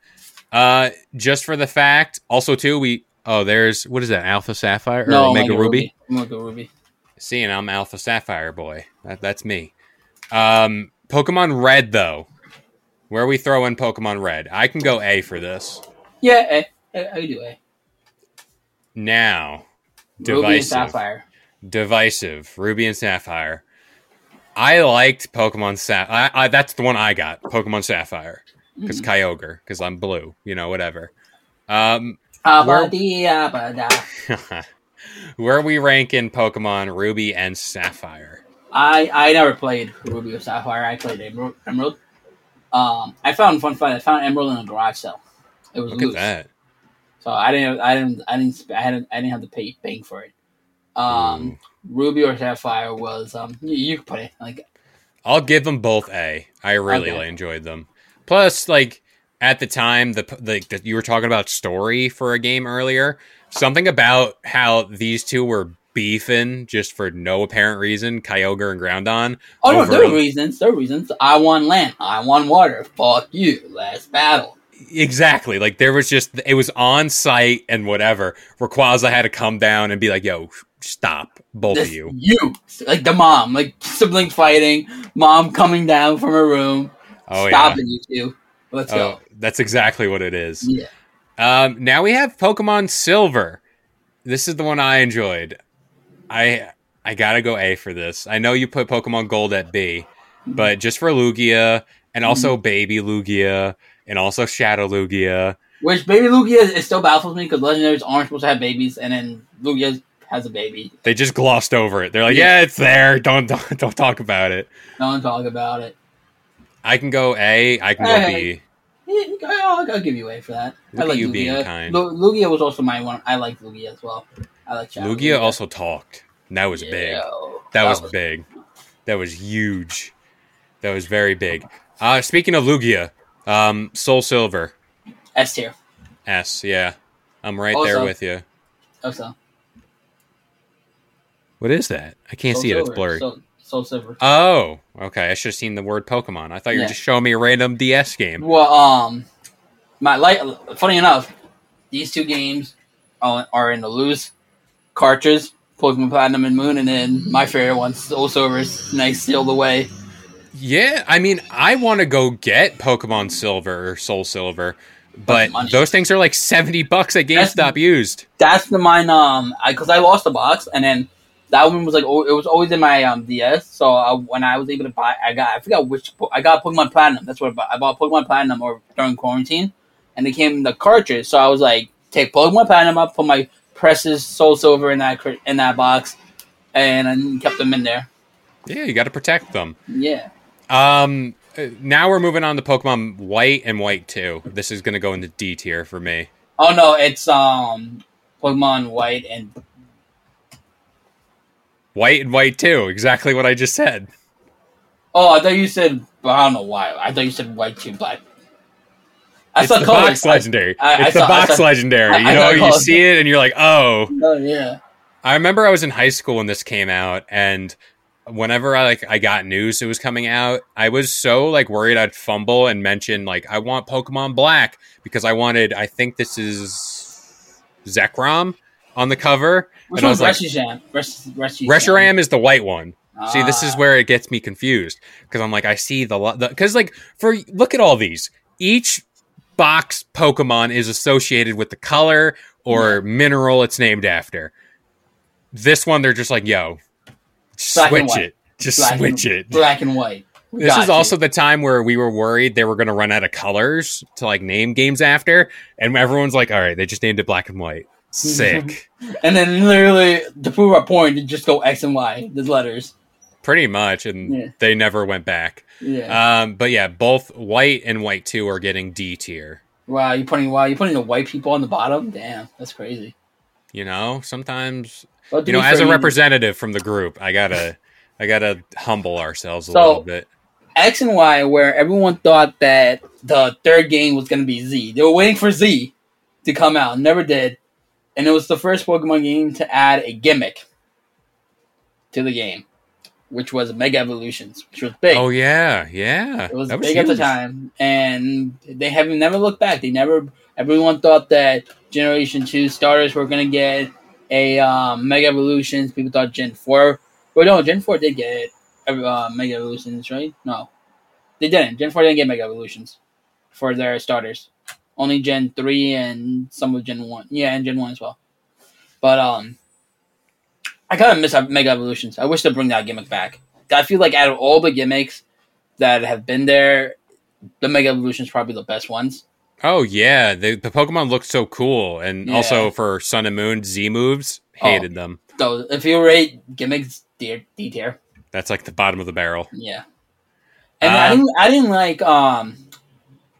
B: Uh, just for the fact, also too, we. Oh, there's what is that? Alpha Sapphire or
C: no,
B: Omega, Ruby?
C: Omega Ruby.
B: See, and I'm Alpha Sapphire boy. That, that's me. Um, Pokemon Red though. Where we throw in Pokemon Red? I can go A for this.
C: Yeah, eh, eh, do A.
B: Now,
C: Ruby and. Sapphire.
B: divisive ruby and sapphire i liked pokemon sapphire I, I, that's the one i got pokemon sapphire because kyogre because i'm blue you know whatever um Where- where we ranking pokemon ruby and sapphire
C: I I never played Ruby or Sapphire. I played Emerald. Emerald. Um, I found fun fact. I found Emerald in a garage sale. It was
B: look
C: loose,
B: at that
C: so I didn't. I didn't. I didn't. I hadn't. I didn't have to pay paying for it. Um, Ruby or Sapphire was um. You, you could put it like
B: i'll give them both a i really
C: Okay.
B: enjoyed them plus like at the time the the you were talking about story for a game earlier something about how these two were beefing just for no apparent reason kyogre and groundon
C: Oh no, there are reasons. There are reasons. I want land. I want water. Fuck you. Last battle.
B: Exactly. Like there was just it was on site and whatever. Rayquaza had to come down and be like, "Yo, stop, both
C: This,
B: of you."
C: you like the mom, like sibling fighting. Mom coming down from her room,
B: Oh
C: stopping you two. Let's.
B: Oh,
C: go.
B: that's exactly what it is.
C: Yeah.
B: Um, now we have Pokemon Silver. This is the one I enjoyed. I I gotta go A for this. I know you put Pokemon Gold at B, but just for Lugia and also mm-hmm. Baby Lugia and also Shadow Lugia.
C: Which baby Lugia is, still baffles me because legendaries aren't supposed to have babies, and then Lugia has a baby.
B: They just glossed over it. They're like,
C: Yeah.
B: "Yeah, it's there. Don't don't, don't talk about it."
C: Don't talk about it.
B: I can go A. I can go
C: Hey.
B: B.
C: Yeah, I'll, I'll give you a for that.
B: Look
C: I like
B: you
C: Lugia.
B: being kind.
C: Lugia was also my one. I like Lugia as well. I like Shadow
B: Lugia also talked. And That was
C: Yeah,
B: big. That, was,
C: was
B: big. That was huge. That was very big. Uh, speaking of Lugia, um, Soul Silver
C: S tier.
B: S. Yeah, I'm right there with you.
C: Also,
B: What is that? I can't
C: Soul
B: see it. It's blurry.
C: Soul, Soul Silver.
B: Oh, okay. I should have seen the word Pokemon. I thought you were
C: Yeah.
B: just showing me a random DS game.
C: Well, um, my like. Funny enough, these two games are, are in the loose cartridge, Pokemon Platinum and Moon, and then my favorite one, Soul Silver's nice sealed away.
B: Yeah, I mean, I want to go get Pokemon Silver or Soul Silver, but those things are like seventy bucks at
C: That's-
B: GameStop used.
C: That's the mine. Um, because I lost the box, and then that one was like oh, it was always in my um DS. So I, when I was able to buy, I got I forgot which I got Pokemon Platinum. That's what I bought. I bought Pokemon Platinum or during quarantine, and they came in the cartridge. So I was like, take Pokemon Platinum up, put my Precious Soul Silver in that in that box, and I kept them in there.
B: Yeah, you got to protect them.
C: Yeah.
B: Um, uh, now we're moving on to Pokemon White and White Two. This is going to go into D tier for me.
C: Oh no, it's um Pokemon White and
B: White and White Two, exactly what I just said.
C: oh I thought you said I don't know why I thought you said White Two Black. I
B: it's the
C: colors.
B: box legendary.
C: I- I
B: it's the
C: saw-
B: box
C: saw-
B: legendary. You know, you see it and you're like, oh.
C: Oh yeah.
B: I remember I was in high school when this came out, and whenever I like I got news it was coming out, I was so like worried I'd fumble and mention like I want Pokemon Black because I wanted. I think this is Zekrom on the cover,
C: Which
B: and I
C: one's
B: was like,
C: Reshiram? Res- Reshiram.
B: Reshiram is the white one. See, this is
C: Ah.
B: where it gets me confused because I'm like, I see the because like for look at all these. Each box Pokemon is associated with the color or mineral it's named after. This one, they're just like, yo,
C: Black
B: switch it, just
C: Black
B: switch
C: and,
B: it.
C: Black and white. We
B: This is
C: you.
B: also the time where we were worried they were going to run out of colors to like name games after, and everyone's like, all right, they just named it black and white. Sick.
C: And then literally to prove our point, you just go X and Y, the letters.
B: Pretty much, and
C: Yeah.
B: they never went back.
C: Yeah.
B: Um, but yeah, both white and white two are getting D tier.
C: wow, you putting wow, you putting the white people on the bottom? Damn, that's crazy.
B: You know, sometimes
C: to
B: you know, as a representative from the group, I gotta, I gotta humble ourselves a
C: So-
B: little bit.
C: X and Y, where everyone thought that the third game was gonna be Z. They were waiting for Z to come out, never did. And it was the first Pokemon game to add a gimmick to the game, which was Mega Evolutions, which was big.
B: Oh yeah, yeah,
C: It was
B: That
C: big at the time, and they have never looked back. They never. Everyone thought that Generation Two starters were gonna get a um, Mega Evolutions. People thought Gen Four. Well, no, Gen Four did get uh, Mega Evolutions, right? No, they didn't. Gen Four didn't get Mega Evolutions for their starters. Only Gen Three and some of Gen One. Yeah, and Gen One as well. But um, I kind of miss Mega Evolutions. I wish they'd bring that gimmick back. I feel like out of all the gimmicks that have been there, the Mega Evolution is probably the best ones.
B: Oh yeah, the the Pokemon looked so cool, and
C: Yeah.
B: also for Sun and Moon Z moves,
C: Oh.
B: hated them.
C: So if you rate gimmicks D tier,
B: That's like the bottom of the barrel.
C: yeah. And I
B: Um,
C: didn't I didn't like um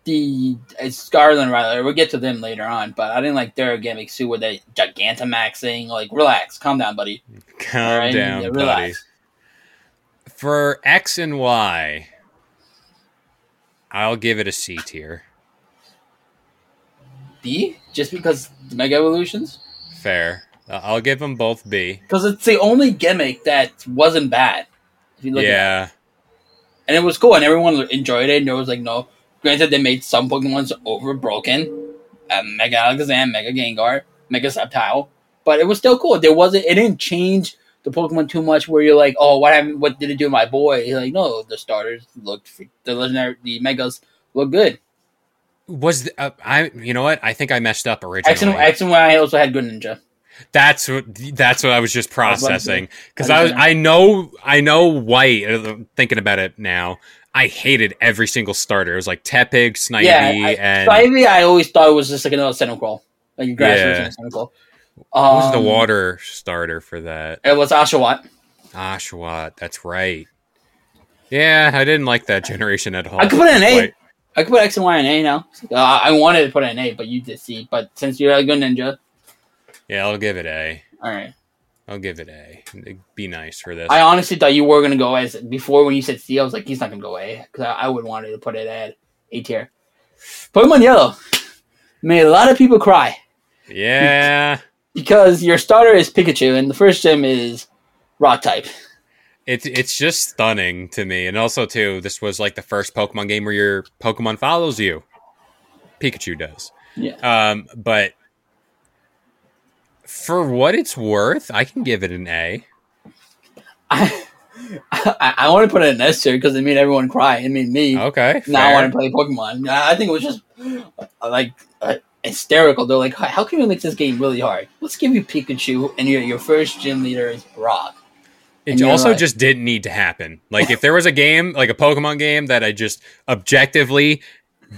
C: the uh, Scarlet Riley. We'll get to them later on, but I didn't like their gimmicks too, where they Gigantamaxing. Like, relax, calm down, buddy.
B: Calm
C: right?
B: down,
C: Yeah,
B: buddy. For X and Y, I'll give it a C tier.
C: B, just because the Mega Evolutions,
B: Fair. Uh, I'll give them both B.
C: because it's the only gimmick that wasn't bad. If you look at it.
B: Yeah,
C: and it was cool, and everyone enjoyed it. And there was like no. Granted, they made some Pokemon's over broken, uh, Mega Alakazam, Mega Gengar, Mega Sceptile, but it was still cool. There wasn't. It didn't change the Pokemon too much. Where you're like, oh, what happened? What did it do to my boy? You're like, no, the starters looked, the legendary, the Megas look good.
B: was the, uh, I? You know what? I think I messed up originally.
C: X and, X and Y also had Greninja.
B: That's what that's what I was just processing because
C: I was
B: I know I know white. uh, Thinking about it now, I hated every single starter. It was like Tepig, Snivy,
C: yeah, I,
B: and
C: Spivey, I always thought it was just like another Centical, like a grass
B: Yeah.
C: of Centical.
B: what was the
C: Um,
B: water starter for that?
C: It was Oshawott.
B: Oshawott. That's right. Yeah, I didn't like that generation at all.
C: I could put in A.
B: White.
C: I could put X and Y in A now. Uh, I wanted to put in A, but you did C. But since you're a good ninja,
B: Yeah, I'll give it A.
C: all right.
B: I'll give it A. It'd Be nice for this.
C: I honestly thought you were gonna go as before when you said C. I was like, he's not gonna go A because I, I would wanted to put it at A tier. Pokemon Yellow made a lot of people cry
B: yeah,
C: because your starter is Pikachu and the first gym is Rock type.
B: it's it's just stunning to me, and also too, this was like the first Pokemon game where your Pokemon follows you. Pikachu does.
C: Yeah.
B: Um, but for what it's worth, I can give it an A.
C: I I, I want to put it in S tier because it made everyone cry. It made me.
B: Okay.
C: Now I want to play Pokemon. I I think it was just uh, like uh, hysterical. They're like, how can we make this game really hard? Let's give you Pikachu, and your your first gym leader is Brock.
B: It also
C: like-
B: just didn't need to happen. Like if there was a game, like a Pokemon game that I just objectively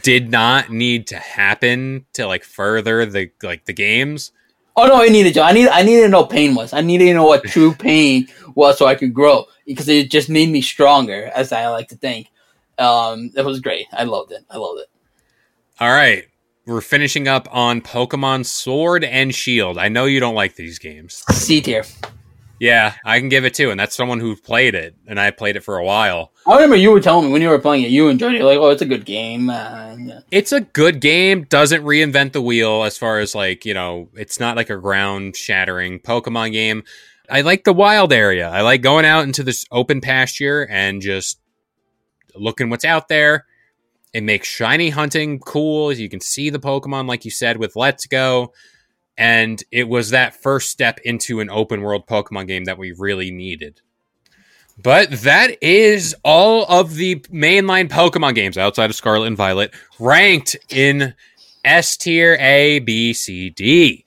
B: did not need to happen to like further the like the games.
C: Oh no, I needed to. I need. I needed to know pain was. I needed to know what true pain was, so I could grow. Because it just made me stronger, as I like to think. Um, it was great. I loved it. I loved it.
B: All right. We're finishing up on Pokemon Sword and Shield. I know you don't like these games.
C: C tier.
B: Yeah, I can give it too, and that's someone who played it, and I played it for a while.
C: I remember you were telling me when you were playing it, you enjoyed it. You're like, oh, it's a good game. Uh, yeah.
B: It's a good game, doesn't reinvent the wheel as far as like, you know, it's not like a ground shattering Pokemon game. I like the wild area. I like going out into this open pasture and just looking what's out there. It makes shiny hunting cool. You can see the Pokemon, like you said, with Let's Go. And it was that first step into an open world Pokemon game that we really needed. But that is all of the mainline Pokemon games outside of Scarlet and Violet ranked in S tier, A, B, C, D.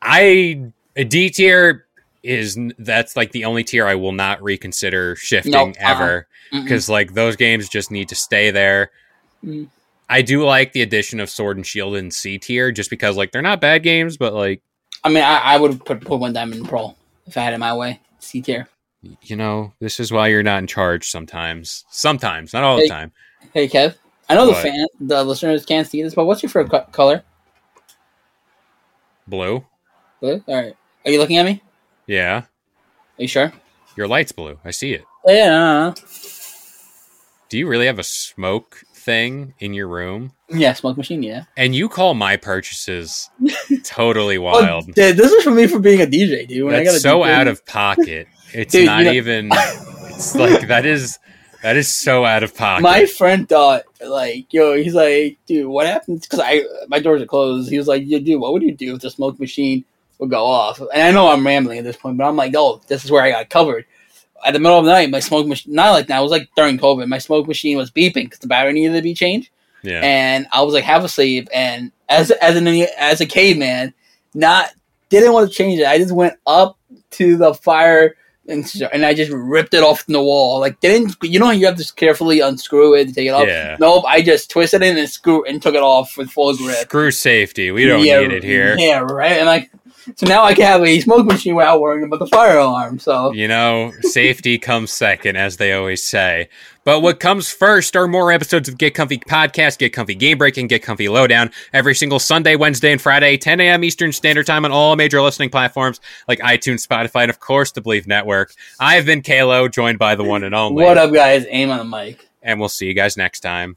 B: I a D tier is that's like the only tier I will not reconsider shifting
C: Nope, uh-uh.
B: ever because like those games just need to stay there.
C: Mm.
B: I do like the addition of Sword and Shield in C tier, just because like they're not bad games, but like
C: I mean, I, I would put put one diamond in Pro if I had it my way. C tier.
B: you know, this is why you're not in charge sometimes. Sometimes, not all the time.
C: Hey Kev, I know
B: What?
C: the fan, the listeners can't see this, but what's your favorite co- color?
B: Blue,
C: Blue. All right. Are you looking at me?
B: yeah,
C: Are you sure?
B: your light's blue. I see it.
C: Yeah.
B: Do you really have a smoke thing in your room?
C: Yeah, smoke machine. Yeah.
B: And you call my purchases totally
C: Oh,
B: wild.
C: dude, this is for me for being a DJ, dude. When I got a
B: so
C: DJ.
B: out of pocket. It's
C: Dude,
B: not
C: you know-
B: even. It's like that is that is so out of pocket.
C: My friend thought, like, yo, he's like, dude, what happens? Because I, my doors are closed. He was like, yo, dude, what would you do if the smoke machine would go off? And I know I'm rambling at this point, but I'm like, oh, this is where I got covered. At the middle of the night, my smoke machine, not like that, it was like during COVID, my smoke machine was beeping because the battery needed to be changed.
B: yeah.
C: And I was like half asleep, and as as an as a caveman, not didn't want to change it. I just went up to the fire and and I just ripped it off from the wall. Like didn't you know how you have to carefully unscrew it to take it off?
B: Yeah.
C: Nope, I just twisted it and screw and took it off with full grip.
B: Screw safety. We don't
C: Yeah,
B: need it here.
C: Yeah, right. And like so now I can have a smoke machine without worrying about the fire alarm. So
B: You know, safety comes second, as they always say. But what comes first are more episodes of Get Comfy Podcast, Get Comfy Game Breaking, Get Comfy Lowdown every single Sunday, Wednesday, and Friday, 10 a.m. Eastern Standard Time on all major listening platforms like iTunes, Spotify, and of course the Believe Network. I've been Kalo, joined by the one and only.
C: what up, guys? Aim on the mic.
B: And we'll see you guys next time.